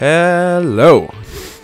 Hello.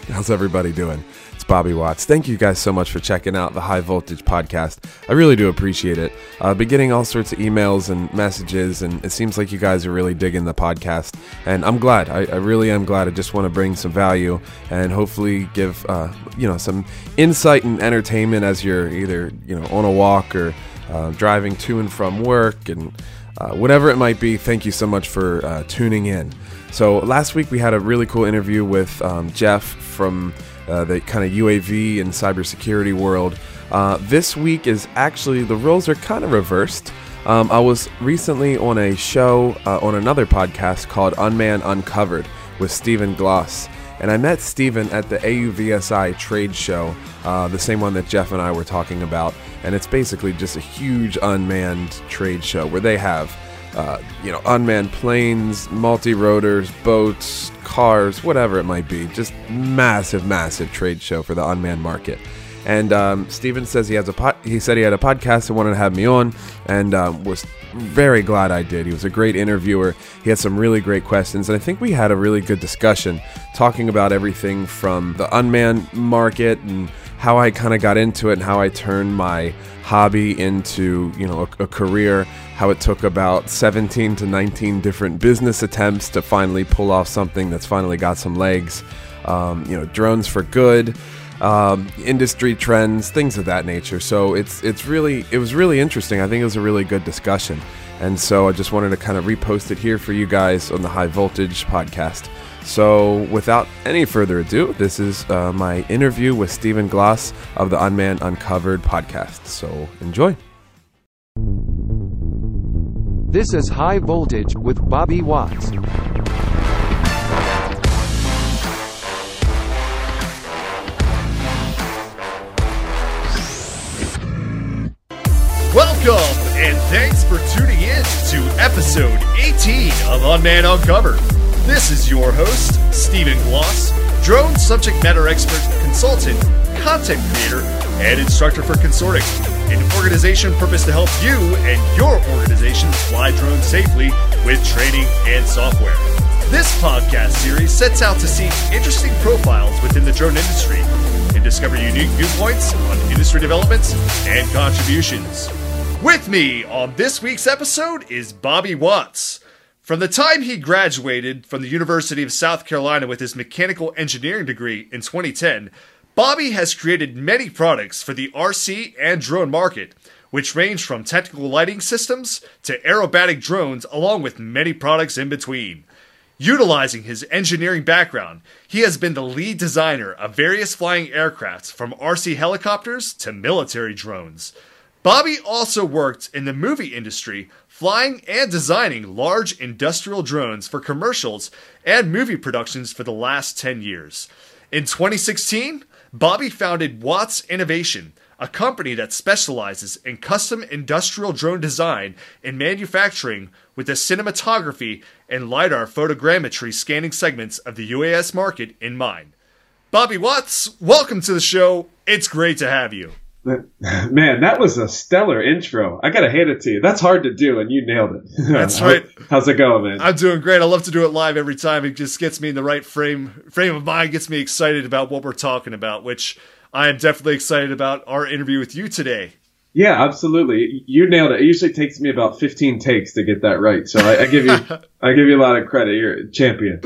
How's everybody doing? It's Bobby Watts. Thank you guys so much for checking out the High Voltage podcast. I really do appreciate it. I've uh, been getting all sorts of emails and messages, and it seems like you guys are really digging the podcast. And I'm glad. I, I really am glad. I just want to bring some value and hopefully give uh, you know some insight and entertainment as you're either you know on a walk or uh, driving to and from work and uh, whatever it might be. Thank you so much for uh, tuning in. So last week we had a really cool interview with um, Jeff from uh, the kind of UAV and cybersecurity world. Uh, this week is actually the roles are kind of reversed. Um, I was recently on a show uh, on another podcast called Unmanned Uncovered with Stephen Gloss. And I met Stephen at the AUVSI trade show, uh, the same one that Jeff and I were talking about. And it's basically just a huge unmanned trade show where they have uh, you know, unmanned planes, multi rotors, boats, cars, whatever it might be. Just massive, massive trade show for the unmanned market. And um, Steven says he has a pod- he said he had a podcast and wanted to have me on, and um, was very glad I did. He was a great interviewer. He had some really great questions, and I think we had a really good discussion talking about everything from the unmanned market and how I kind of got into it and how I turned my hobby into you know a, a, career how it took about 17 to 19 different business attempts to finally pull off something that's finally got some legs. Um, you know drones for good um, industry trends things of that nature. So it's it's really it was really interesting. I think it was a really good discussion. And so i just wanted to kind of repost it here for you guys on the high voltage podcast so, without any further ado, this is uh, my interview with Stephen Gloss of the Unmanned Uncovered podcast. So, enjoy. This is High Voltage with Bobby Watts. Welcome and thanks for tuning in to episode 18 of Unmanned Uncovered. This is your host, Stephen Gloss, drone subject matter expert, consultant, content creator, and instructor for Consortiq, an organization purpose to help you and your organization fly drones safely with training and software. This podcast series sets out to seek interesting profiles within the drone industry and discover unique viewpoints on industry developments and contributions. With me on this week's episode is Bobby Watts. From the time he graduated from the University of South Carolina with his mechanical engineering degree in 2010, Bobby has created many products for the RC and drone market, which range from technical lighting systems to aerobatic drones, along with many products in between. Utilizing his engineering background, he has been the lead designer of various flying aircrafts from RC helicopters to military drones. Bobby also worked in the movie industry, flying and designing large industrial drones for commercials and movie productions for the last 10 years. In 2016, Bobby founded Watts Innovation, a company that specializes in custom industrial drone design and manufacturing with the cinematography and LiDAR photogrammetry scanning segments of the UAS market in mind. Bobby Watts, welcome to the show. It's great to have you. Man, that was a stellar intro. I gotta hand it to you. That's hard to do, and you nailed it. That's right. How's it going, man? I'm doing great. I love to do it live every time. It just gets me in the right frame frame of mind, gets me excited about what we're talking about, which I am definitely excited about our interview with you today. Yeah, absolutely. You nailed it. It usually takes me about 15 takes to get that right, so I, I give you I give you a lot of credit. You're a champion.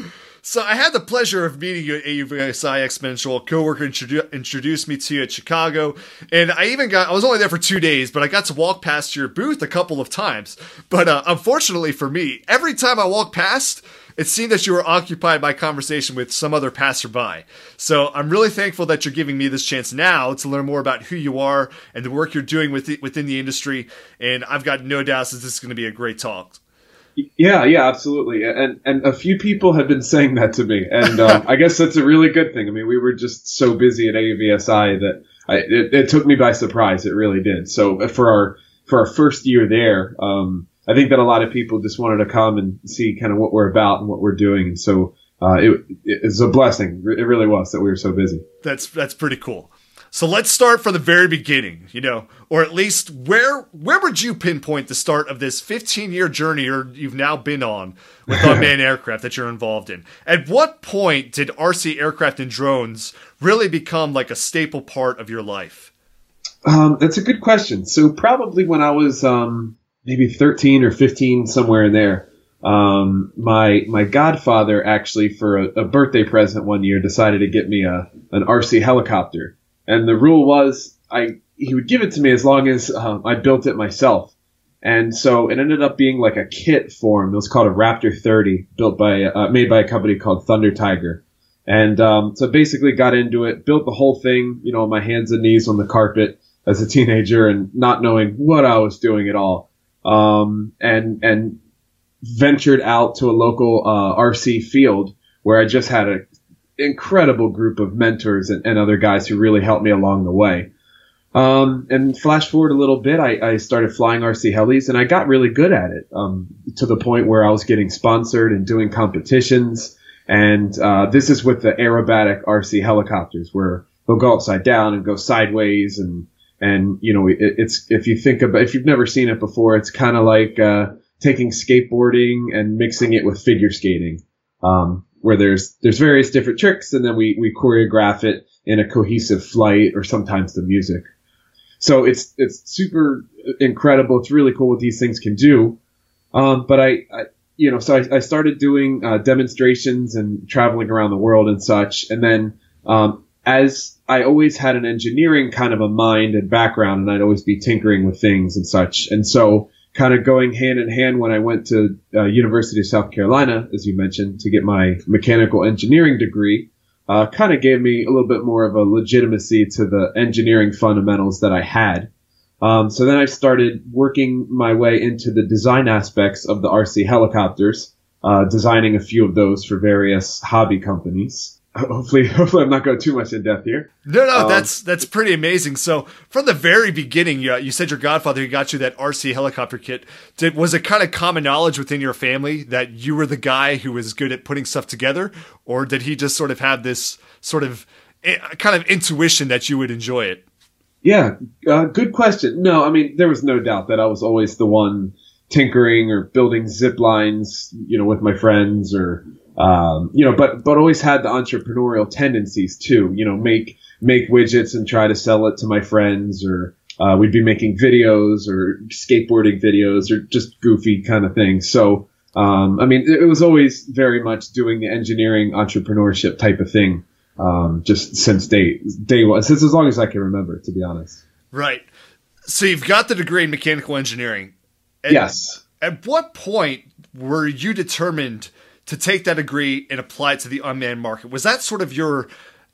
So I had the pleasure of meeting you at AUVSI Exponential. A coworker introdu- introduced me to you at Chicago, and I even got—I was only there for two days, but I got to walk past your booth a couple of times. But uh, unfortunately for me, every time I walked past, it seemed that you were occupied by conversation with some other passerby. So I'm really thankful that you're giving me this chance now to learn more about who you are and the work you're doing with the, within the industry. And I've got no doubts that this is going to be a great talk. Yeah, yeah, absolutely. And and a few people have been saying that to me, and um, I guess that's a really good thing. I mean, we were just so busy at AUVSI that I, it, it, took me by surprise. It really did. So uh, for our for our first year there, um, I think that a lot of people just wanted to come and see kind of what we're about and what we're doing, and so uh, it, it's a blessing. It really was that we were so busy. That's that's pretty cool. So let's start from the very beginning, you know, or at least where where would you pinpoint the start of this 15 year journey or you've now been on with unmanned aircraft that you're involved in? At what point did RC aircraft and drones really become like a staple part of your life? Um, that's a good question. So probably when I was um, maybe 13 or 15, somewhere in there, um, my my godfather actually for a, a birthday present one year decided to get me a an RC helicopter and the rule was I he would give it to me as long as um, I built it myself. And so it ended up being like a kit form. It was called a Raptor 30, built by uh, made by a company called Thunder Tiger. And um, so basically got into it, built the whole thing, you know, on my hands and knees on the carpet as a teenager, and not knowing what I was doing at all. Um, and and ventured out to a local uh, RC field where I just had a incredible group of mentors and, and, other guys who really helped me along the way. Um, and flash forward a little bit, I, I, started flying RC helis and I got really good at it um, to the point where I was getting sponsored and doing competitions. And uh, this is with the aerobatic RC helicopters where they'll go upside down and go sideways and and you know it, it's if you think about if you've never seen it before, it's kind of like uh, taking skateboarding and mixing it with figure skating. Um, where there's there's various different tricks, and then we we choreograph it in a cohesive flight, or sometimes the music. So it's it's super incredible. It's really cool what these things can do. Um, but I, I, you know, so I, I started doing uh, demonstrations and traveling around the world and such, and then um, as I always had an engineering kind of a mind and background, and I'd always be tinkering with things and such, and so kind of going hand in hand when I went to uh, University of South Carolina, as you mentioned, to get my mechanical engineering degree. Uh, kind of gave me a little bit more of a legitimacy to the engineering fundamentals that I had. Um, so then I started working my way into the design aspects of the RC helicopters, uh, designing a few of those for various hobby companies hopefully, hopefully, I'm not going too much in depth here. No, no, um, that's that's pretty amazing. So, from the very beginning, you, you said your godfather he got you that RC helicopter kit. Did was it kind of common knowledge within your family that you were the guy who was good at putting stuff together, or did he just sort of have this sort of eh, kind of intuition that you would enjoy it? Yeah, uh, good question. No, I mean there was no doubt that I was always the one tinkering or building zip lines, you know, with my friends or um, you know, but but always had the entrepreneurial tendencies too. You know, make make widgets and try to sell it to my friends, or uh, we'd be making videos or skateboarding videos or just goofy kind of things. So, um, I mean, it, was always very much doing the engineering entrepreneurship type of thing, um, just since day day one, since as long as I can remember, to be honest. Right. So you've got the degree in mechanical engineering. yes. At what point were you determined? To take that degree and apply it to the unmanned market. Was that sort of your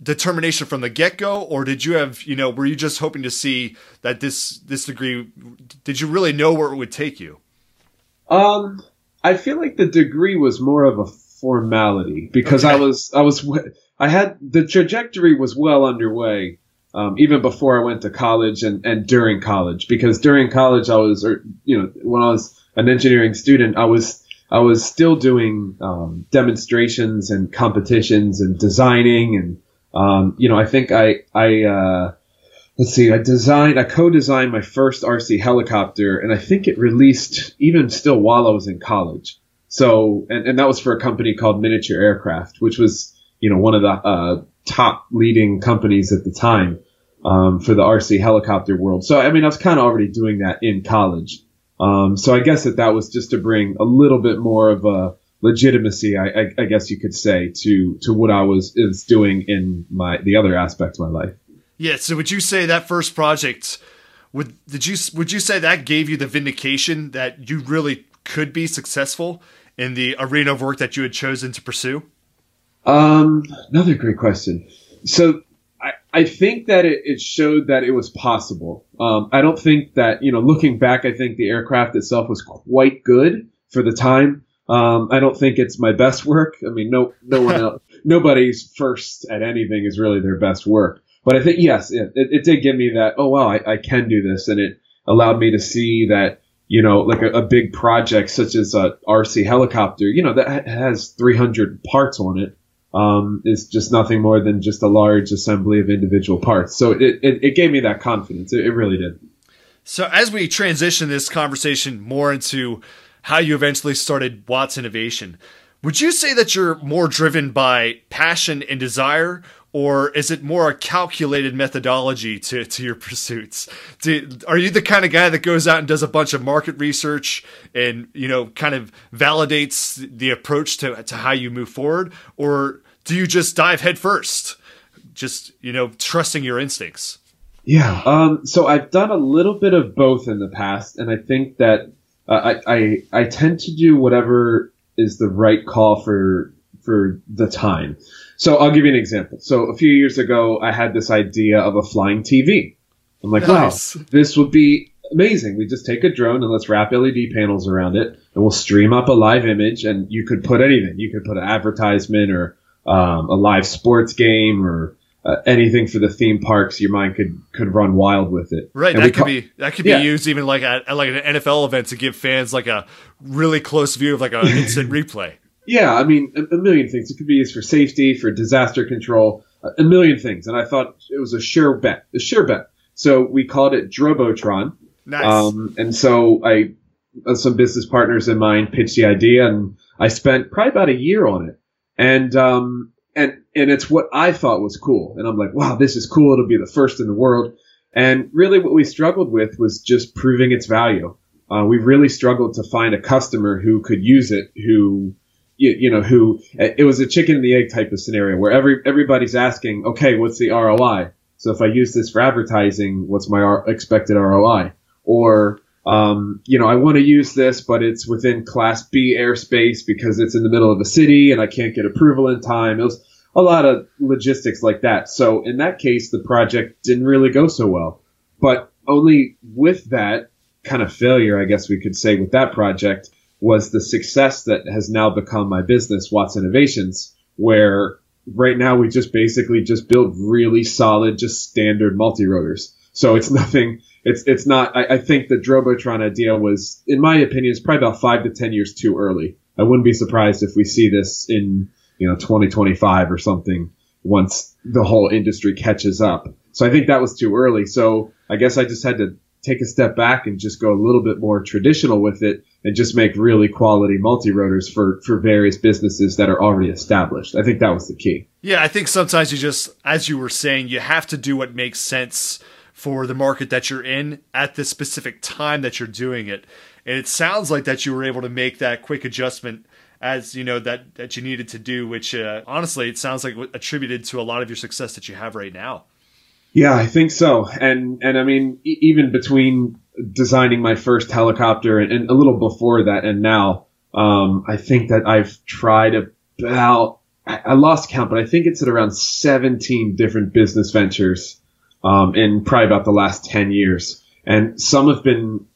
determination from the get go, or did you have, you know, were you just hoping to see that this this degree? Did you really know where it would take you? Um, I feel like the degree was more of a formality because okay. I was I was I had the trajectory was well underway. Um, even before I went to college and, and during college, because during college I was, or, you know, when I was an engineering student, I was I was still doing um, demonstrations and competitions and designing and um, you know I think I I uh, let's see I designed I co-designed my first RC helicopter and I think it released even still while I was in college. So and, and that was for a company called Miniature Aircraft, which was you know one of the uh, top leading companies at the time um, for the RC helicopter world. So I mean I was kind of already doing that in college. Um, so I guess that that was just to bring a little bit more of a legitimacy, I, I, I, guess you could say, to to what I was is doing in my the other aspects of my life. Yeah. So would you say that first project would did you would you say that gave you the vindication that you really could be successful in the arena of work that you had chosen to pursue? Um, another great question. So I, think that it, it showed that it was possible. Um, I don't think that, you know, looking back, I think the aircraft itself was quite good for the time. Um, I don't think it's my best work. I mean, no, no one else, nobody's first at anything is really their best work. But I think, yes, it, it, it did give me that, oh, wow, I, I, can do this. And it allowed me to see that, you know, like a, a big project such as a RC helicopter, you know, that has 300 parts on it um, is just nothing more than just a large assembly of individual parts. So it, it, it gave me that confidence. It, it really did. So as we transition this conversation more into how you eventually started Watts Innovation, would you say that you're more driven by passion and desire, or is it more a calculated methodology to, to your pursuits? Do, are you the kind of guy that goes out and does a bunch of market research and you know kind of validates the approach to, to how you move forward, or do you just dive headfirst, just you know trusting your instincts? Yeah. Um, so I've done a little bit of both in the past, and I think that uh, I, I I tend to do whatever is the right call for for the time. So I'll give you an example. So a few years ago, I had this idea of a flying TV. I'm like, Nice. wow, this would be amazing. We just take a drone and let's wrap LED panels around it, and we'll stream up a live image, and you could put anything. You could put an advertisement or um, a live sports game or uh, anything for the theme parks. Your mind could could run wild with it. Right, And that could ca- be that could Yeah. be used even like at, at like an NFL event to give fans like a really close view of like an instant replay. Yeah, I mean, a, a million things. It could be used for safety, for disaster control, a, a million things. And I thought it was a sure bet, a sure bet. So we called it Drobotron. Nice. Um, and so I, uh, some business partners of mine pitched the idea, and I spent probably about a year on it. And um, and and it's what I thought was cool. And I'm like, wow, this is cool. It'll be the first in the world. And really, what we struggled with was just proving its value. Uh, we really struggled to find a customer who could use it, who you, you know, who it was a chicken and the egg type of scenario where every everybody's asking, okay, what's the ROI? So if I use this for advertising, what's my expected ROI? Or um, you know, I want to use this, but it's within Class B airspace because it's in the middle of a city and I can't get approval in time. It was a lot of logistics like that. So in that case, the project didn't really go so well. But only with that kind of failure, I guess we could say, with that project was the success that has now become my business, Watts Innovations, where right now we just basically just build really solid, just standard multi-rotors. So it's nothing, it's, it's not, I, I think the Drobotron idea was, in my opinion, is probably about five to 10 years too early. I wouldn't be surprised if we see this in, you know, 2025 or something once the whole industry catches up. So I think that was too early. So I guess I just had to take a step back and just go a little bit more traditional with it and just make really quality multi-rotors for, for various businesses that are already established. I think that was the key. Yeah, I think sometimes you just, as you were saying, you have to do what makes sense for the market that you're in at the specific time that you're doing it. And it sounds like that you were able to make that quick adjustment as you know that that you needed to do, which uh, honestly it sounds like attributed to a lot of your success that you have right now. Yeah, I think so. And and I mean, e- even between designing my first helicopter and, and a little before that and now, um, I think that I've tried about I I lost count, but I think it's at around 17 different business ventures um, in probably about the last 10 years. And some have been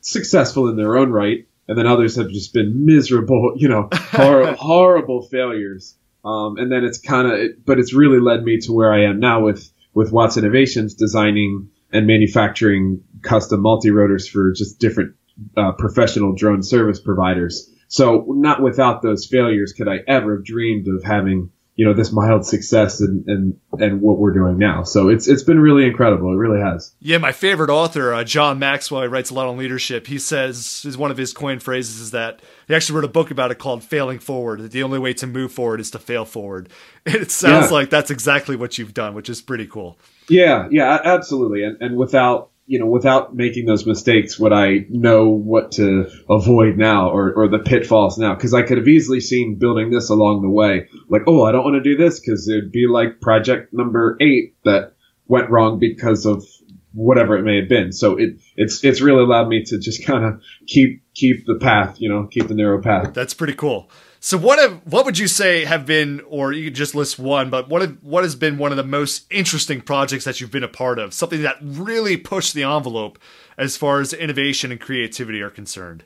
successful in their own right, and then others have just been miserable, you know, hor- horrible failures. Um, and then it's kind of, but it's really led me to where I am now with with Watts Innovations, designing and manufacturing custom multi-rotors for just different uh, professional drone service providers. So not without those failures could I ever have dreamed of having you know this mild success and and and what we're doing now. So it's it's been really incredible. It really has. Yeah, my favorite author, uh, John Maxwell, he writes a lot on leadership. He says is one of his coin phrases is that he actually wrote a book about it called "Failing Forward." That the only way to move forward is to fail forward. And it sounds Yeah. like that's exactly what you've done, which is pretty cool. Yeah, yeah, absolutely. And and without you know without making those mistakes, would I know what to avoid now or or the pitfalls now? Because I could have easily seen building this along the way, like oh I don't want to do this because it'd be like project number eight that went wrong because of whatever it may have been. So it it's it's really allowed me to just kind of keep keep the path, you know, keep the narrow path. That's pretty cool. So what have, what would you say have been, or you could just list one, but what have, what has been one of the most interesting projects that you've been a part of? Something that really pushed the envelope as far as innovation and creativity are concerned.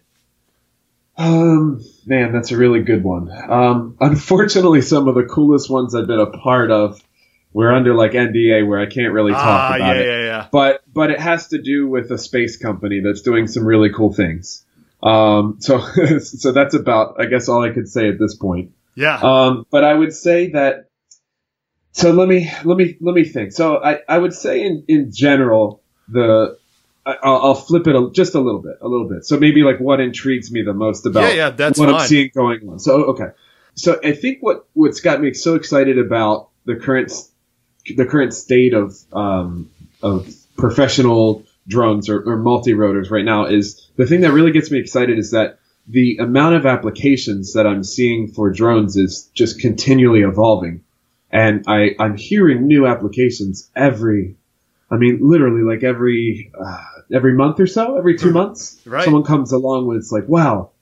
Um, man, that's a really good one. Um, unfortunately, some of the coolest ones I've been a part of were under like NDA where I can't really talk Ah, about yeah, it. yeah, yeah. But but it has to do with a space company that's doing some really cool things. Um, so so that's about I guess all I could say at this point. Yeah. Um, but I would say that. So let me let me let me think. So I, I would say in in general the I- I'll, I'll flip it a, just a little bit, a little bit. So maybe like what intrigues me the most about Yeah, yeah, that's what I'm seeing going on. So okay, so I think what what's got me so excited about the current the current state of um, of professional drones or, or multi rotors right now is the thing that really gets me excited is that the amount of applications that I'm seeing for drones is just continually evolving, and I I'm hearing new applications every. I mean, literally, like every uh, every month or so, every two months, Right. someone comes along with it's like, wow,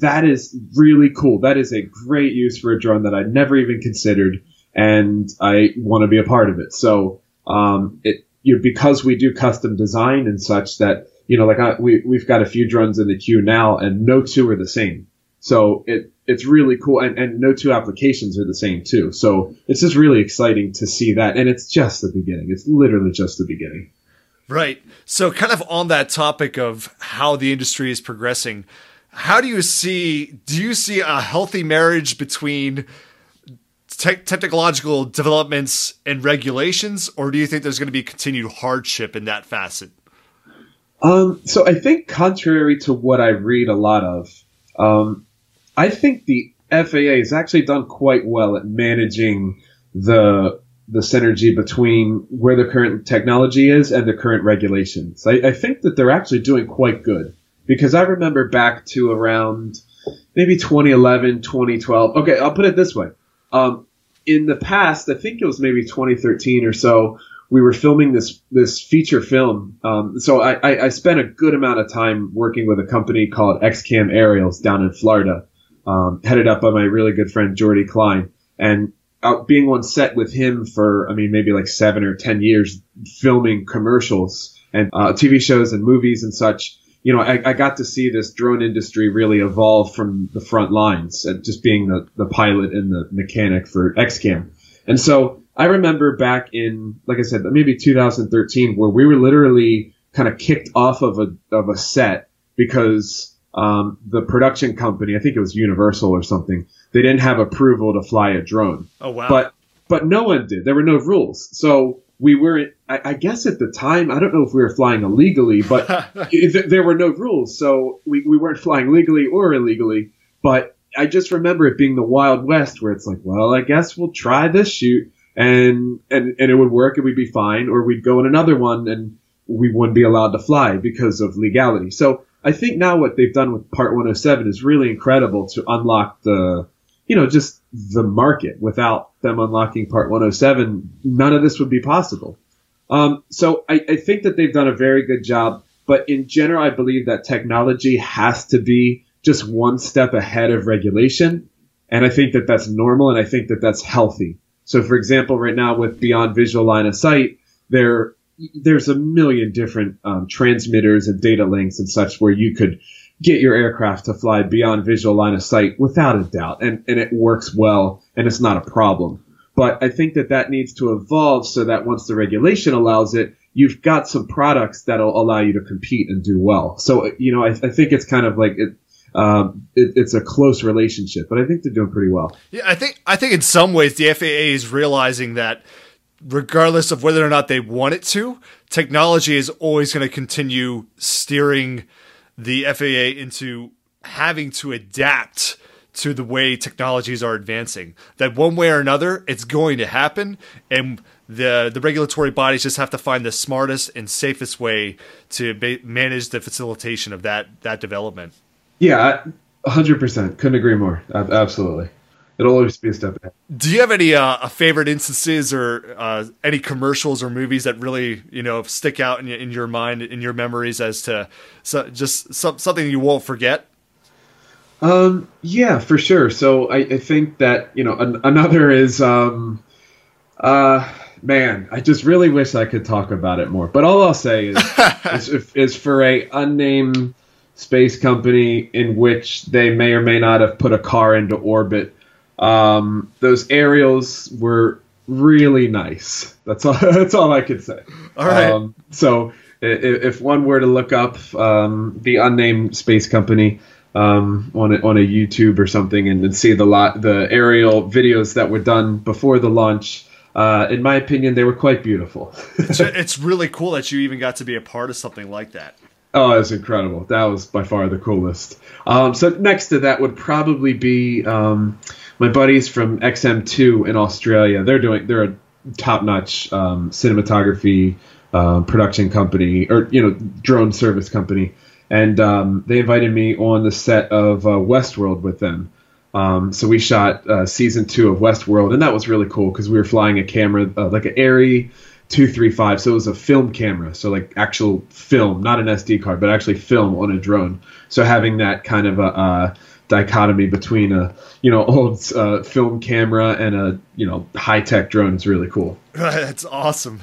that is really cool. That is a great use for a drone that I never even considered, and I want to be a part of it. So, um, it you know, because we do custom design and such that you know, like I, we we've got a few drones in the queue now, and no two are the same. So it it's really cool, and, and no two applications are the same too. So it's just really exciting to see that, and it's just the beginning. It's literally just the beginning. Right. So, kind of on that topic of how the industry is progressing, how do you see? Do you see a healthy marriage between te- technological developments and regulations, or do you think there's going to be continued hardship in that facet? Um, so I think contrary to what I read a lot of, um, I think the FAA has actually done quite well at managing the the synergy between where the current technology is and the current regulations. I, I think that they're actually doing quite good because I remember back to around maybe 2011, 2012. Okay, I'll put it this way. Um, in the past, I think it was maybe 2013 or so, we were filming this this feature film. Um, so I, I, I spent a good amount of time working with a company called XCam Aerials down in Florida, um, headed up by my really good friend Jordy Klein, and out being on set with him for I mean maybe like seven or ten years, filming commercials and uh, TV shows and movies and such. You know, I, I got to see this drone industry really evolve from the front lines, and just being the, the pilot and the mechanic for XCam. And so I remember back in, like I said, maybe 2013, where we were literally kind of kicked off of a of a set because um, the production company, I think it was Universal or something, they didn't have approval to fly a drone. Oh wow! But but no one did. There were no rules. So we were, I, I guess at the time, I don't know if we were flying illegally, but th- there were no rules. So we, we weren't flying legally or illegally. But I just remember it being the Wild West where it's like, well, I guess we'll try this shoot and, and, and it would work and we'd be fine. Or we'd go in another one and we wouldn't be allowed to fly because of legality. So I think now what they've done with Part 107 is really incredible to unlock the, you know, just the market. Without them unlocking Part 107, none of this would be possible. Um, so I, I think that they've done a very good job. But in general, I believe that technology has to be just one step ahead of regulation. And I think that that's normal and I think that that's healthy. So for example, right now with beyond visual line of sight, there, there's a million different um, transmitters and data links and such where you could get your aircraft to fly beyond visual line of sight without a doubt. And, and it works well and it's not a problem. But I think that that needs to evolve so that once the regulation allows it, you've got some products that'll allow you to compete and do well. So, you know, I, I think it's kind of like it, um, it, it's a close relationship, but I think they're doing pretty well. Yeah, I think I think in some ways the FAA is realizing that regardless of whether or not they want it to, technology is always going to continue steering the FAA into having to adapt to the way technologies are advancing. That one way or another, it's going to happen, and the the regulatory bodies just have to find the smartest and safest way to ba- manage the facilitation of that that development. Yeah, I- 100%. Couldn't agree more. Absolutely. It'll always be a step ahead. Do you have any uh, favorite instances or uh, any commercials or movies that really you know stick out in, your- in your mind, in your memories, as to so, just some, something you won't forget? Um, yeah, for sure. So I, I think that, you know, an, another is, um, uh, man, I just really wish I could talk about it more. But all I'll say is, is, is for a unnamed space company in which they may or may not have put a car into orbit. Um, those aerials were really nice. That's all. That's all I could say. All right. Um, so i- i- if one were to look up um, the unnamed space company, um, on a, on a YouTube or something and, and see the lot the aerial videos that were done before the launch. Uh, in my opinion, they were quite beautiful. it's, it's really cool that you even got to be a part of something like that. Oh, it was incredible. That was by far the coolest. Um, so next to that would probably be um, my buddies from XM2 in Australia. They're doing they're a top-notch um, cinematography uh, production company or you know drone service company, and um, they invited me on the set of uh, Westworld with them. Um, so we shot uh, season two of Westworld, and that was really cool because we were flying a camera uh, like an ARRI 235. So it was a film camera, so like actual film, not an SD card, but actually film on a drone. So having that kind of a, a dichotomy between a you know old uh, film camera and a you know high tech drone is really cool. That's awesome.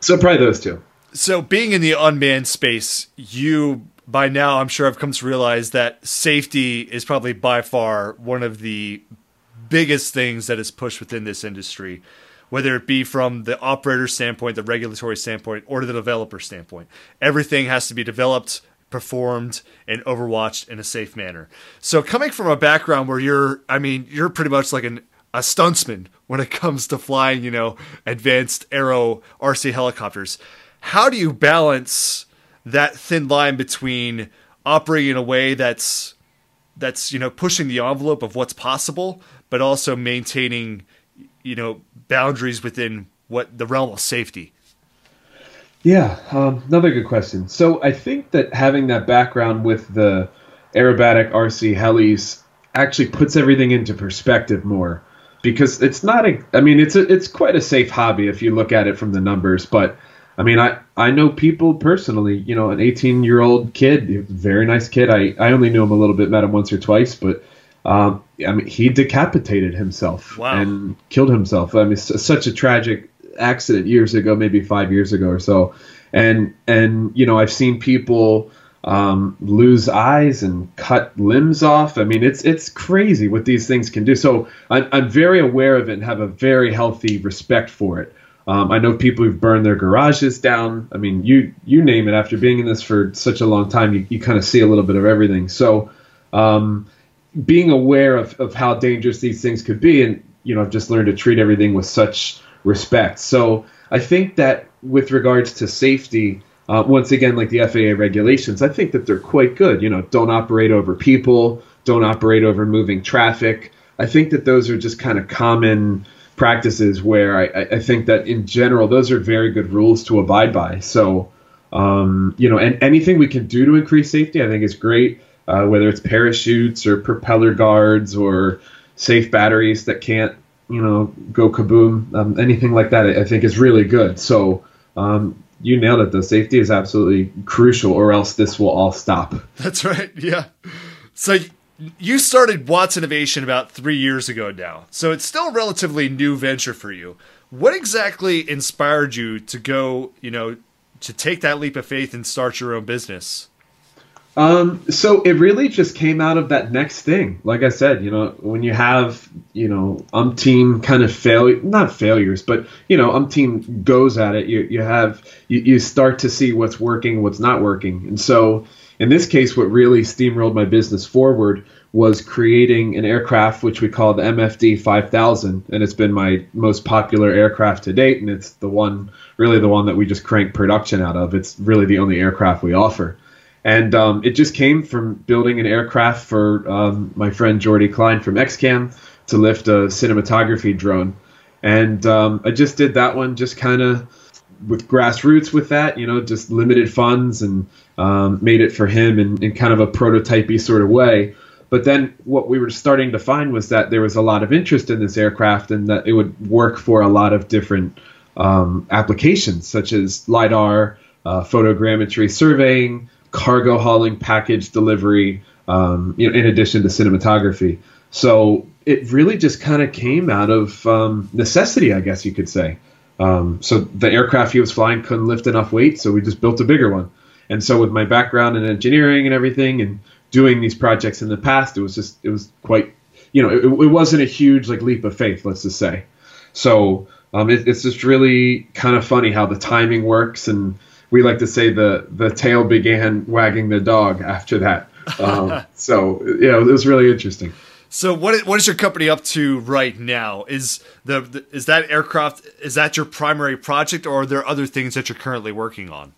So probably those two. So being in the unmanned space, you by now I'm sure I've come to realize that safety is probably by far one of the biggest things that is pushed within this industry, whether it be from the operator standpoint, the regulatory standpoint, or the developer standpoint. Everything has to be developed, performed, and overwatched in a safe manner. So coming from a background where you're, I mean, you're pretty much like an a stuntsman when it comes to flying, you know, advanced aero RC helicopters. How do you balance that thin line between operating in a way that's that's you know pushing the envelope of what's possible, but also maintaining you know boundaries within what the realm of safety. Yeah, um, another good question. So I think that having that background with the aerobatic RC helis actually puts everything into perspective more because it's not a I mean it's a, it's quite a safe hobby if you look at it from the numbers, but I mean, I, I know people personally, you know, an 18 year old kid, very nice kid. I, I only knew him a little bit, met him once or twice, but um, I mean, he decapitated himself wow. and killed himself. I mean, such a tragic accident years ago, maybe five years ago or so. And, and, you know, I've seen people um, lose eyes and cut limbs off. I mean, it's, it's crazy what these things can do. So I'm, I'm very aware of it and have a very healthy respect for it. Um, I know people who've burned their garages down. I mean, you you name it. After being in this for such a long time, you, you kind of see a little bit of everything. So, um, being aware of, of how dangerous these things could be, and you know, I've just learned to treat everything with such respect. So, I think that with regards to safety, uh, once again, like the FAA regulations, I think that they're quite good. You know, don't operate over people, don't operate over moving traffic. I think that those are just kind of common practices where I, I think that in general those are very good rules to abide by. So um, you know, and anything we can do to increase safety, I think is great. Uh, whether it's parachutes or propeller guards or safe batteries that can't, you know, go kaboom, um, anything like that, I think is really good. So um, you nailed it. The safety is absolutely crucial, or else this will all stop. That's right. Yeah. So you started Watts Innovation about three years ago now, so it's still a relatively new venture for you. What exactly inspired you to go, you know, to take that leap of faith and start your own business? Um, so it really just came out of that next thing. Like I said, you know, when you have, you know, umpteen kind of failure, not failures, but, you know, umpteen goes at it, you, you have, you, you start to see what's working, what's not working. And so, in this case, what really steamrolled my business forward was creating an aircraft which we call the MFD 5000, and it's been my most popular aircraft to date, and it's the one, really the one that we just crank production out of. It's really the only aircraft we offer. And um, it just came from building an aircraft for um, my friend Jordy Klein from XCAM to lift a cinematography drone. And um, I just did that one just kind of with grassroots with that, you know, just limited funds and um, made it for him in, in kind of a prototypey sort of way. But then what we were starting to find was that there was a lot of interest in this aircraft and that it would work for a lot of different um, applications, such as LIDAR, uh, photogrammetry surveying, cargo hauling, package delivery, um, you know, in addition to cinematography. So it really just kind of came out of um, necessity, I guess you could say. Um, so the aircraft he was flying couldn't lift enough weight, so we just built a bigger one. And so with my background in engineering and everything, and doing these projects in the past, it was just it was quite, you know, it, it wasn't a huge like leap of faith, let's just say. So um, it, it's just really kind of funny how the timing works, and we like to say the the tail began wagging the dog after that, Um, so yeah, it was really interesting. So what is, what is your company up to right now? Is the, the is that aircraft is that your primary project, or are there other things that you're currently working on?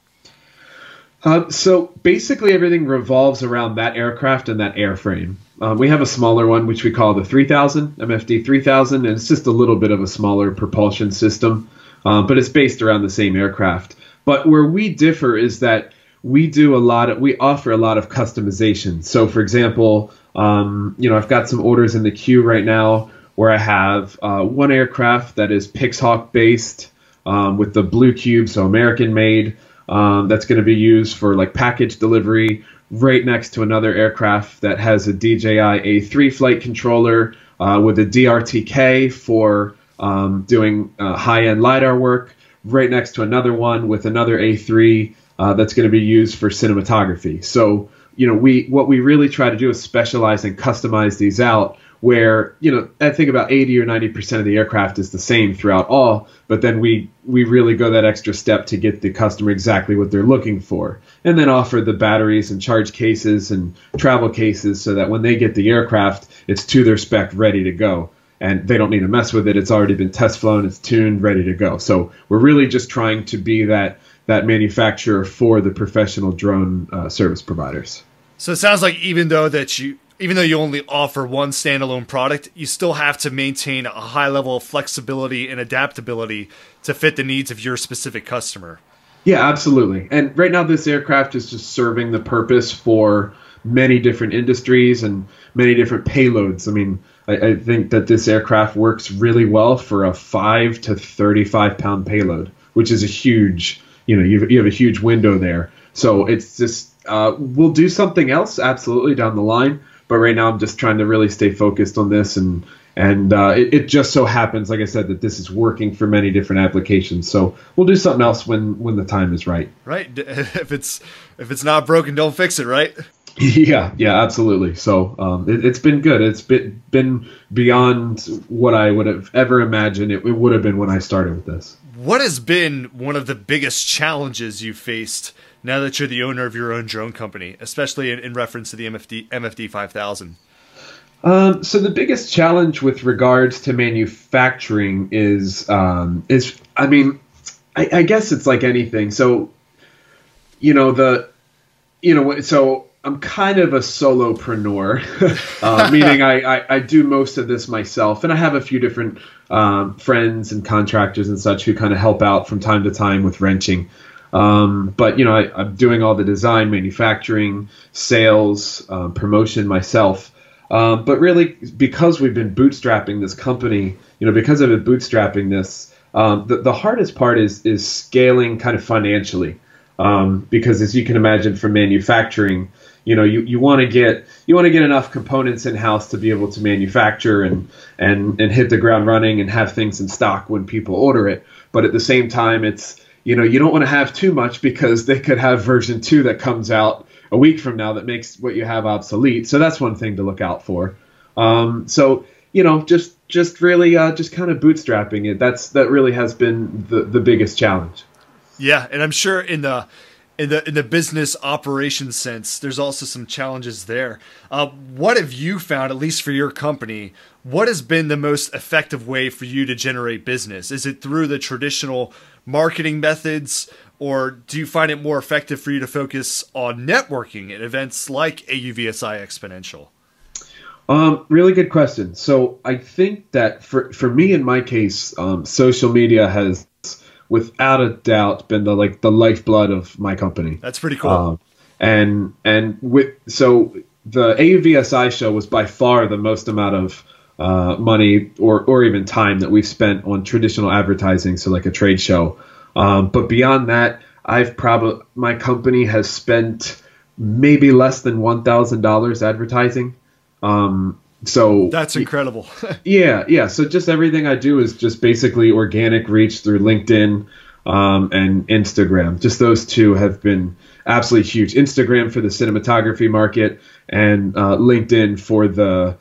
Uh, so basically, everything revolves around that aircraft and that airframe. Um, we have a smaller one, which we call the 3000, MFD 3000, and it's just a little bit of a smaller propulsion system, um, but it's based around the same aircraft. But where we differ is that we do a lot of, we offer a lot of customization. So, for example, um, you know, I've got some orders in the queue right now where I have uh, one aircraft that is Pixhawk based um, with the blue cube, so American made um, that's going to be used for like package delivery right next to another aircraft that has a DJI A3 flight controller uh, with a DRTK for um, doing uh, high-end lidar work right next to another one with another A3 uh, that's going to be used for cinematography. So you know we what we really try to do is specialize and customize these out where you know I think about 80 or 90 percent of the aircraft is the same throughout all, but then we we really go that extra step to get the customer exactly what they're looking for, and then offer the batteries and charge cases and travel cases so that when they get the aircraft, it's to their spec, ready to go, and they don't need to mess with it. It's already been test flown, it's tuned, ready to go. So we're really just trying to be that that manufacturer for the professional drone uh, service providers. So it sounds like even though that you even though you only offer one standalone product, you still have to maintain a high level of flexibility and adaptability to fit the needs of your specific customer. Yeah, absolutely. And right now, this aircraft is just serving the purpose for many different industries and many different payloads. I mean, I, I think that this aircraft works really well for a five to 35 pound payload, which is a huge, you know, you you have a huge window there. So it's just, uh, we'll do something else absolutely down the line but right now I'm just trying to really stay focused on this and and uh, it, it, just so happens, like I said, that this is working for many different applications. So we'll do something else when when the time is right. Right. If it's if it's not broken, don't fix it. Right. Yeah. Yeah. Absolutely. So um, it, has been good. It's been been beyond what I would have ever imagined it, it would have been when I started with this. What has been one of the biggest challenges you faced now that you're the owner of your own drone company, especially in, in reference to the MFD MFD 5000? Um, so the biggest challenge with regards to manufacturing is um, is I mean I, I, guess it's like anything. So you know the you know so I'm kind of a solopreneur, uh, meaning I, I, I, do most of this myself, and I have a few different um, friends and contractors and such who kind of help out from time to time with wrenching. Um, but you know, I, am doing all the design, manufacturing, sales, um, promotion myself. Um, but really, because we've been bootstrapping this company, you know, because I've been bootstrapping this, um, the, the hardest part is is scaling kind of financially. Um, because as you can imagine, from manufacturing, you know, you, you want to get you want to get enough components in house to be able to manufacture and and and hit the ground running and have things in stock when people order it. But at the same time, it's you know, you don't want to have too much because they could have version two that comes out a week from now that makes what you have obsolete. So that's one thing to look out for. Um, so you know, just just really uh, just kind of bootstrapping it. That's that really has been the the biggest challenge. Yeah, and I'm sure in the in the in the business operation sense, there's also some challenges there. Uh, what have you found, at least for your company? What has been the most effective way for you to generate business? Is it through the traditional marketing methods, or do you find it more effective for you to focus on networking at events like AUVSI Exponential? Um, really good question. So I think that for for me in my case, um, social media has without a doubt been the like the lifeblood of my company. That's pretty cool. Um, and and with so the AUVSI show was by far the most amount of uh, money or, or even time that we've spent on traditional advertising, so like a trade show. Um, but beyond that, I've probably my company has spent maybe less than one thousand dollars advertising. Um, so that's incredible. yeah, yeah. So just everything I do is just basically organic reach through LinkedIn um, and Instagram. Just those two have been absolutely huge. Instagram for the cinematography market and uh, LinkedIn for the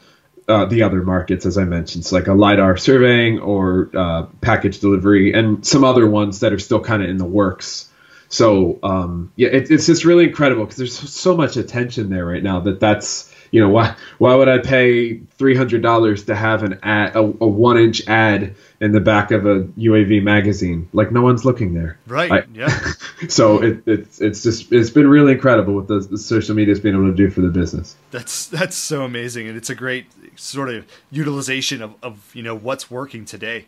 uh, the other markets, as I mentioned, so like a lidar surveying or uh, package delivery, and some other ones that are still kind of in the works. So um, yeah, it, it's just really incredible because there's so much attention there right now that that's you know why why would I pay three hundred dollars to have an ad a, a one inch ad in the back of a UAV magazine like no one's looking there Right. I- yeah. so it, it's it's just it's been really incredible what the, the social media's been able to do for the business That's that's so amazing, and it's a great sort of utilization of, of you know what's working today.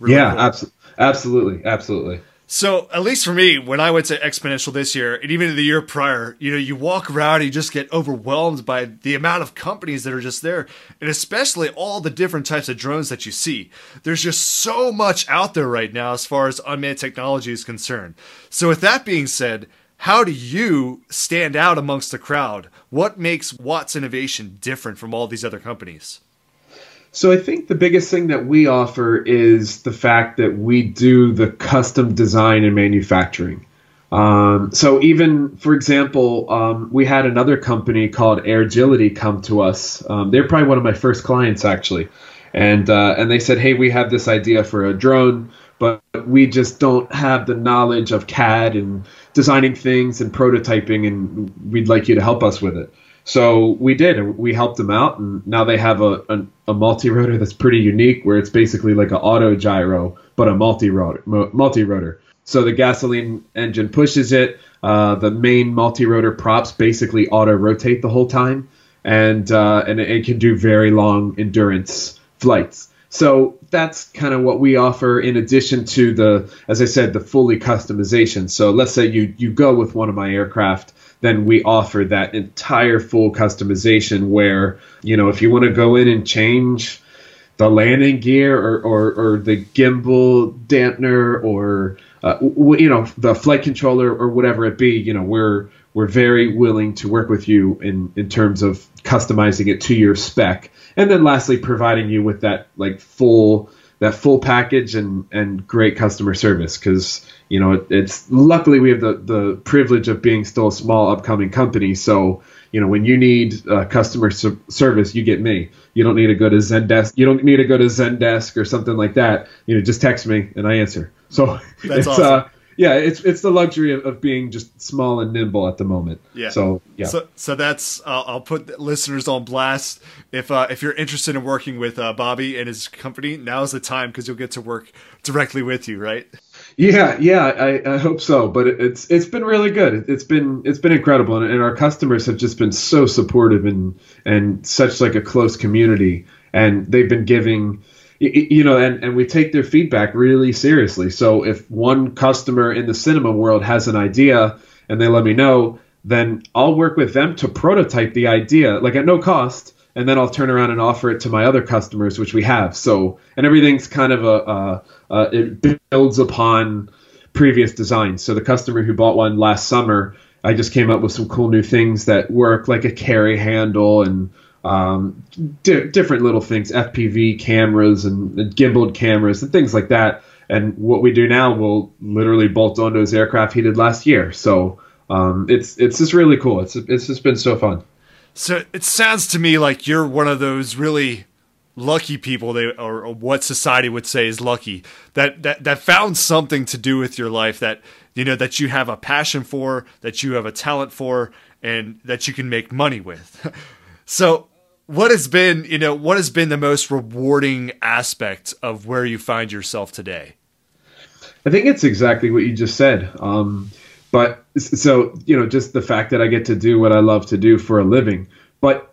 Really yeah cool. abso- absolutely absolutely So at least for me, when I went to XPONENTIAL this year, and even the year prior, you know, you walk around and you just get overwhelmed by the amount of companies that are just there, and especially all the different types of drones that you see. There's just so much out there right now as far as unmanned technology is concerned. So with that being said, how do you stand out amongst the crowd? What makes Watts Innovation different from all these other companies? So I think the biggest thing that we offer is the fact that we do the custom design and manufacturing. Um, so even, for example, um, we had another company called Airagility come to us. Um, they're probably one of my first clients actually, and uh, and they said, hey, we have this idea for a drone, but we just don't have the knowledge of CAD and designing things and prototyping, and we'd like you to help us with it. So we did, and we helped them out, and now they have a, a, a multi-rotor that's pretty unique, where it's basically like an auto gyro, but a multi-rotor. Multi-rotor. So the gasoline engine pushes it. Uh, the main multi-rotor props basically auto-rotate the whole time, and uh, and it, it can do very long endurance flights. So that's kind of what we offer in addition to the, as I said, the fully customization. So let's say you you go with one of my aircraft then we offer that entire full customization where you know if you want to go in and change the landing gear or, or, or the gimbal dampener or uh, you know the flight controller or whatever it be you know we're we're very willing to work with you in in terms of customizing it to your spec. And then lastly providing you with that like full that full package and and great customer service because you know it, it's luckily we have the the privilege of being still a small upcoming company. So you know when you need uh, customer ser- service you get me. You don't need to go to zendesk you don't need to go to zendesk or something like that. You know just text me and i answer. So That's it's awesome. uh yeah it's it's the luxury of, of being just small and nimble at the moment Yeah. so yeah So, so that's uh, I'll put listeners on blast. If uh, if you're interested in working with uh, Bobby and his company, now's the time because you'll get to work directly with you, right? Yeah, yeah, I, I hope so. But it, it's it's been really good. It, it's been it's been incredible, and, and our customers have just been so supportive and and such like a close community, and they've been giving, you know, and and we take their feedback really seriously. So if one customer in the cinema world has an idea and they let me know, then I'll work with them to prototype the idea, like at no cost, and then I'll turn around and offer it to my other customers, which we have. So, and everything's kind of a, uh, uh, it builds upon previous designs. So the customer who bought one last summer, I just came up with some cool new things that work, like a carry handle and um, di- different little things, FPV cameras and, gimbaled cameras and things like that. And what we do now will literally bolt on those aircraft he did last year. So um, it's it's just really cool. It's it's just been so fun. So it sounds to me like you're one of those really lucky people they or what society would say is lucky that, that that found something to do with your life that you know that you have a passion for that you have a talent for and that you can make money with so what has been you know what has been the most rewarding aspect of where you find yourself today I think it's exactly what you just said. Um, but so you know, just the fact that I get to do what I love to do for a living. But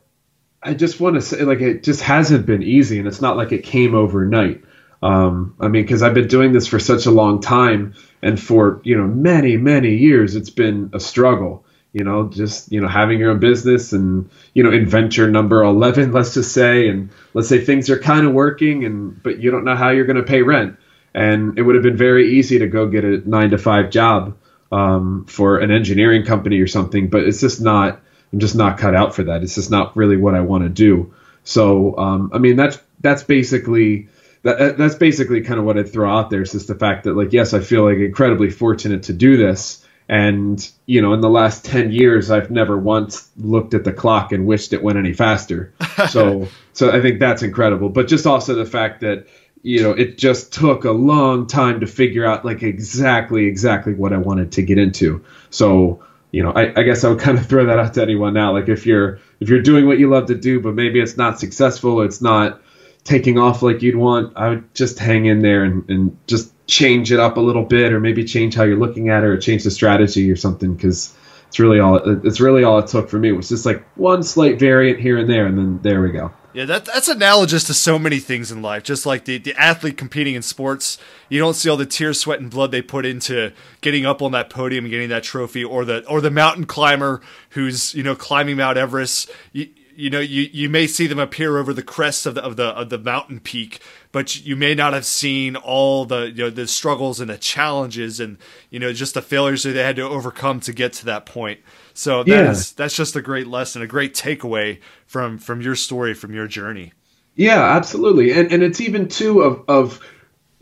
I just want to say, like, it just hasn't been easy, and it's not like it came overnight. Um, I mean, because I've been doing this for such a long time, and for you know many many years, it's been a struggle. You know, just you know having your own business and you know inventor number eleven, let's just say, and let's say things are kind of working, and but you don't know how you're going to pay rent, and it would have been very easy to go get a nine to five job um, for an engineering company or something, but it's just not. I'm just not cut out for that. It's just not really what I want to do. So, um, I mean, that's that's basically that, that's basically kind of what I'd throw out there. Is just the fact that, like, yes, I feel like incredibly fortunate to do this, and you know, in the last ten years, I've never once looked at the clock and wished it went any faster. So, so I think that's incredible. But just also the fact that you know, it just took a long time to figure out like exactly exactly what I wanted to get into. So you know, I, I guess I would kind of throw that out to anyone now. Like if you're if you're doing what you love to do, but maybe it's not successful, it's not taking off like you'd want, I would just hang in there and, and just change it up a little bit, or maybe change how you're looking at it, or change the strategy or something, because it's really all it's really all it took for me. It was just like one slight variant here and there, and then there we go. Yeah, that, that's analogous to so many things in life. Just like the, the athlete competing in sports, you don't see all the tears, sweat, and blood they put into getting up on that podium and getting that trophy, or the or the mountain climber who's you know climbing Mount Everest. You, you know, you, you may see them appear over the crest of the of the of the mountain peak, but you may not have seen all the you know the struggles and the challenges and you know just the failures that they had to overcome to get to that point. So that Yeah. is- that's just a great lesson, a great takeaway from from your story, from your journey. Yeah, absolutely. And and it's even too of of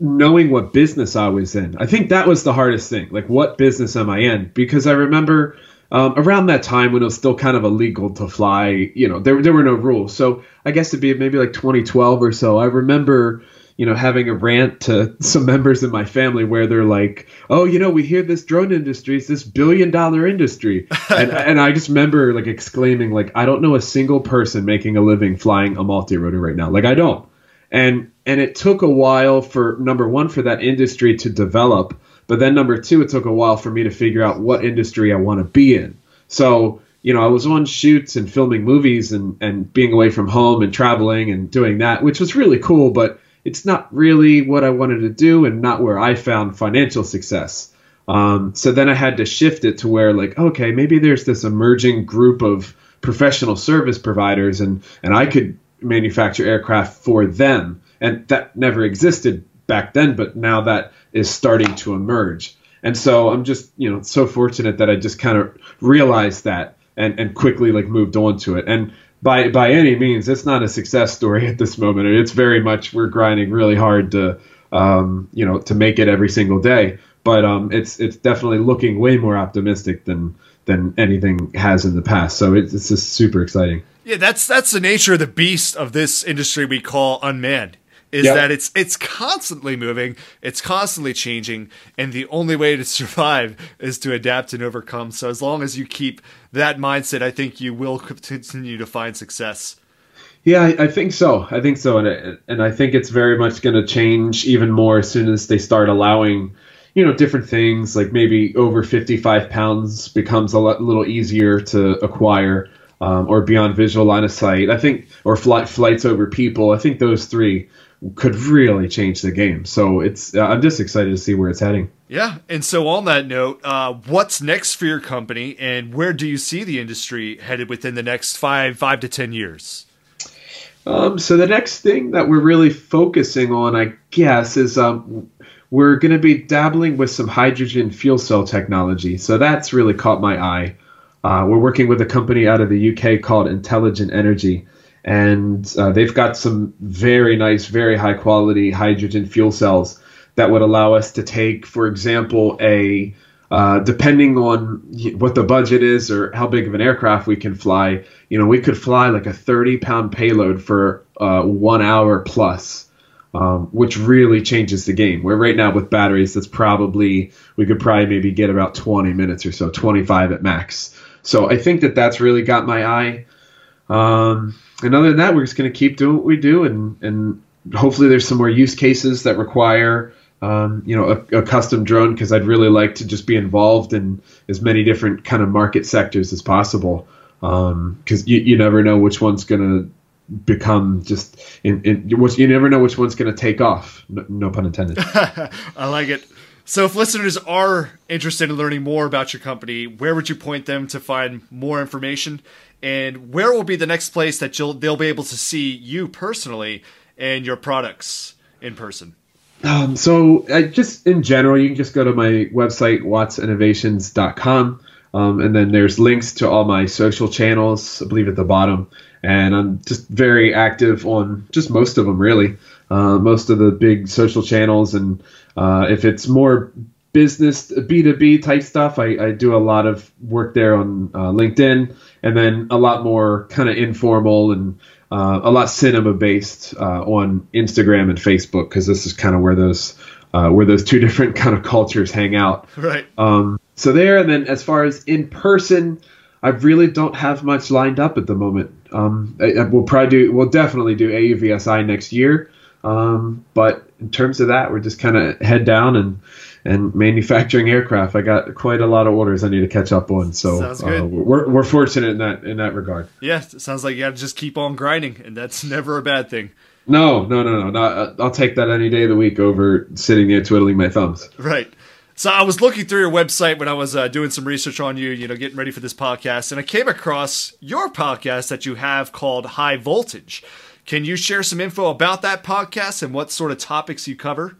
knowing what business I was in. I think that was the hardest thing. Like what business am I in? Because I remember um, around that time when it was still kind of illegal to fly, you know, there there were no rules. So I guess it'd be maybe like 2012 or so. I remember you know, having a rant to some members in my family where they're like, "Oh, you know, we hear this drone industry is this billion dollar industry," and and I just remember like exclaiming, like, "I don't know a single person making a living flying a multi rotor right now. Like, I don't." And and it took a while for number one for that industry to develop, but then number two, it took a while for me to figure out what industry I want to be in. So you know, I was on shoots and filming movies and and being away from home and traveling and doing that, which was really cool, but it's not really what I wanted to do and not where I found financial success. Um, so then I had to shift it to where like, okay, maybe there's this emerging group of professional service providers and, and I could manufacture aircraft for them. And that never existed back then, but now that is starting to emerge. And so I'm just, you know, so fortunate that I just kind of realized that and, and quickly like moved on to it. And by by any means, it's not a success story at this moment. It's very much we're grinding really hard to um, you know to make it every single day. But um, it's it's definitely looking way more optimistic than than anything has in the past. So it's, it's just super exciting. Yeah, that's that's the nature of the beast of this industry we call unmanned. Is Yep. that it's it's constantly moving, it's constantly changing, and the only way to survive is to adapt and overcome. So as long as you keep that mindset, I think you will continue to find success. Yeah, I, I think so. I think so, and it, and I think it's very much going to change even more as soon as they start allowing, you know, different things like maybe over fifty five pounds becomes a lot, little easier to acquire, um, or beyond visual line of sight. I think, or flight flights over people. I think those three could really change the game. So it's uh, I'm just excited to see where it's heading. Yeah, and so on that note, uh, what's next for your company, and where do you see the industry headed within the next five five to ten years? Um, so the next thing that we're really focusing on, I guess, is um, we're going to be dabbling with some hydrogen fuel cell technology. So that's really caught my eye. Uh, we're working with a company out of the UK called Intelligent Energy, and uh, they've got some very nice, very high quality hydrogen fuel cells that would allow us to take, for example, a uh, depending on what the budget is or how big of an aircraft we can fly, you know, we could fly like a 30 pound payload for uh, one hour plus, um, which really changes the game. Where right now with batteries, that's probably, we could probably maybe get about 20 minutes or so, 25 at max. So I think that that's really got my eye. Um, and other than that, we're just going to keep doing what we do, and and hopefully there's some more use cases that require um, you know a, a custom drone because I'd really like to just be involved in as many different kind of market sectors as possible because you, you never know which one's going to become just in, in you never know which one's going to take off no, no pun intended I like it. So, if listeners are interested in learning more about your company, where would you point them to find more information? And where will be the next place that you'll, they'll be able to see you personally and your products in person? Um, so I just in general, you can just go to my website, wattsinnovations.com. Um, and then there's links to all my social channels, I believe at the bottom. And I'm just very active on just most of them, really. Uh, most of the big social channels. And uh, if it's more business B2B type stuff, I, I do a lot of work there on uh, LinkedIn. And then a lot more kind of informal and uh, a lot cinema based uh, on Instagram and Facebook because this is kind of where those uh, where those two different kind of cultures hang out. Right. Um, so there, and then as far as in person, I really don't have much lined up at the moment. Um, I, I- we'll probably do, we'll definitely do AUVSI next year. Um, but in terms of that, we're just kind of head down and and manufacturing aircraft. I got quite a lot of orders I need to catch up on. So. Uh, we're we're fortunate in that in that regard. Yeah, sounds like you got to just keep on grinding, and that's never a bad thing. No, no, no, no. Not, I'll take that any day of the week over sitting there twiddling my thumbs. Right. So I was looking through your website when I was uh, doing some research on you, you know, getting ready for this podcast, and I came across your podcast that you have called High Voltage. Can you share some info about that podcast and what sort of topics you cover?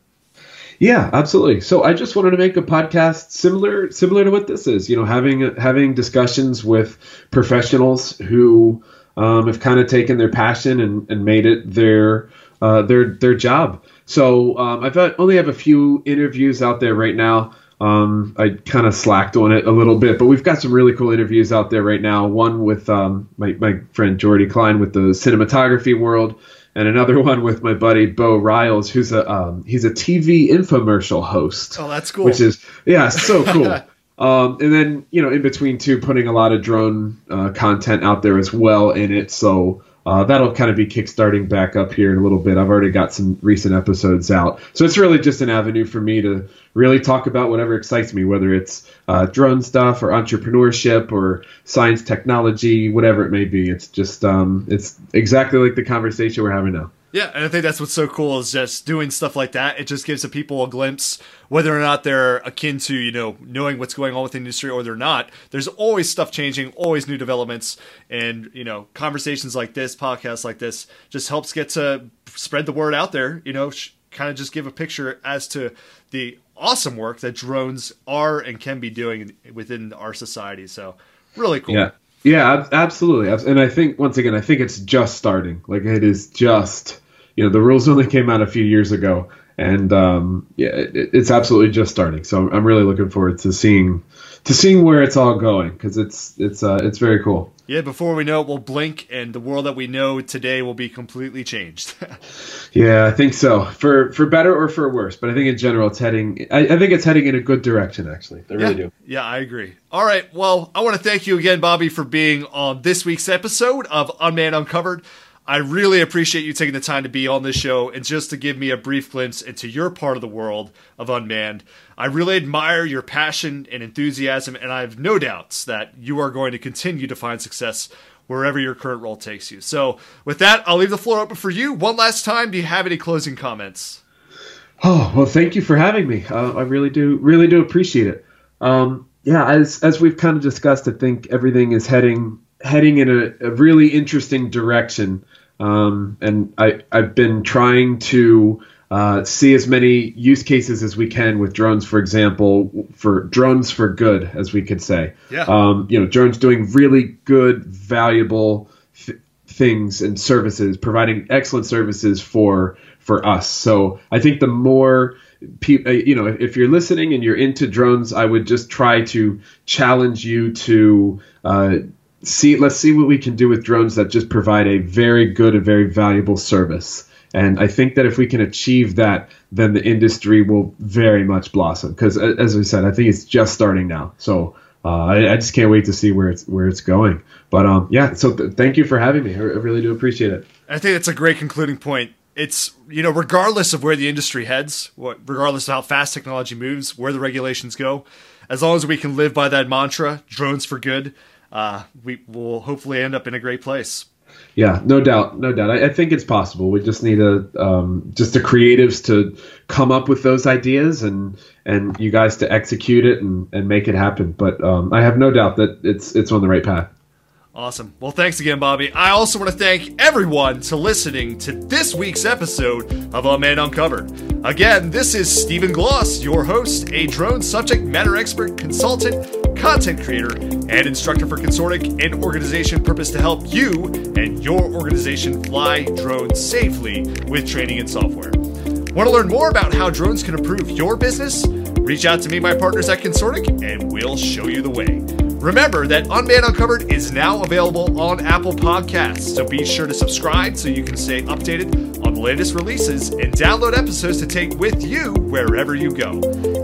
Yeah, absolutely. So I just wanted to make a podcast similar similar to what this is. You know, having having discussions with professionals who um, have kind of taken their passion and, and made it their uh, their their job. So um, I've only have a few interviews out there right now. Um, I kind of slacked on it a little bit, but we've got some really cool interviews out there right now. One with um, my, my friend Jordy Klein with the cinematography world, and another one with my buddy Bo Riles, who's a um, he's a TV infomercial host. Oh, that's cool. Which is yeah, so cool. um, and then you know, in between too, putting a lot of drone uh, content out there as well in it. So uh, that'll kind of be kickstarting back up here in a little bit. I've already got some recent episodes out, so it's really just an avenue for me to really talk about whatever excites me, whether it's uh, drone stuff or entrepreneurship or science, technology, whatever it may be. It's just um, it's exactly like the conversation we're having now. Yeah, and I think that's what's so cool is just doing stuff like that. It just gives the people a glimpse, whether or not they're akin to you know knowing what's going on with the industry or they're not. There's always stuff changing, always new developments, and you know conversations like this, podcasts like this, just helps get to spread the word out there. You know, sh- kind of just give a picture as to the awesome work that drones are and can be doing within our society. So really cool. Yeah. Yeah, absolutely. And I think once again, I think it's just starting. Like it is just, you know, the rules only came out a few years ago, and um, yeah, it, it's absolutely just starting. So I'm, really looking forward to seeing to seeing where it's all going because it's it's uh, it's very cool. Yeah, before we know it, we'll blink, and the world that we know today will be completely changed. Yeah, I think so. For for better or for worse, but I think in general it's heading. I, I think it's heading in a good direction. Actually, I really yeah. do. Yeah, I agree. All right. Well, I want to thank you again, Bobby, for being on this week's episode of Unmanned Uncovered. I really appreciate you taking the time to be on this show and just to give me a brief glimpse into your part of the world of unmanned. I really admire your passion and enthusiasm, and I have no doubts that you are going to continue to find success wherever your current role takes you. So, with that, I'll leave the floor open for you. One last time, do you have any closing comments? Oh well, thank you for having me. Uh, I really do, really do appreciate it. Um, yeah, as as we've kind of discussed, I think everything is heading heading in a, a really interesting direction. Um, and I I've been trying to uh, see as many use cases as we can with drones. For example, for drones for good, as we could say. Yeah. Um, you know, drones doing really good, valuable th- things and services, providing excellent services for for us. So I think the more pe- uh, you know, if you're listening and you're into drones, I would just try to challenge you to uh, see. Let's see what we can do with drones that just provide a very good and very valuable service. And I think that if we can achieve that, then the industry will very much blossom. Because as we said, I think it's just starting now. So uh, I, I, just can't wait to see where it's where it's going. But um, yeah, so th- thank you for having me. I, really do appreciate it. I think that's a great concluding point. It's you know, regardless of where the industry heads, what regardless of how fast technology moves, where the regulations go, as long as we can live by that mantra, drones for good, uh, we will hopefully end up in a great place. Yeah, no doubt, no doubt. I, I think it's possible. We just need a um, just the creatives to come up with those ideas and and you guys to execute it and, and make it happen. But um, I have no doubt that it's it's on the right path. Awesome. Well, thanks again, Bobby. I also want to thank everyone to listening to this week's episode of Unmanned Uncovered. Again, this is Stephen Gloss, your host, a drone subject matter expert, consultant, content creator, and instructor for Consortiq, an organization purpose to help you and your organization fly drones safely with training and software. Want to learn more about how drones can improve your business? Reach out to me, my partners at Consortiq, and we'll show you the way. Remember that Unmanned Uncovered is now available on Apple Podcasts, so be sure to subscribe so you can stay updated on the latest releases and download episodes to take with you wherever you go.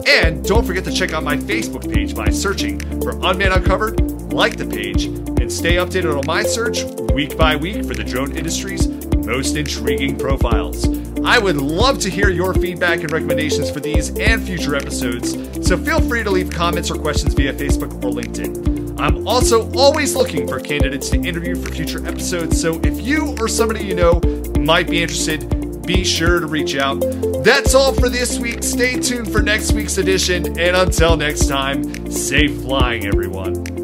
And don't forget to check out my Facebook page by searching for Unmanned Uncovered, like the page, and stay updated on my search week by week for the drone industry's most intriguing profiles. I would love to hear your feedback and recommendations for these and future episodes, so feel free to leave comments or questions via Facebook or LinkedIn. I'm also always looking for candidates to interview for future episodes, so if you or somebody you know might be interested, be sure to reach out. That's all for this week. Stay tuned for next week's edition, and until next time, safe flying, everyone.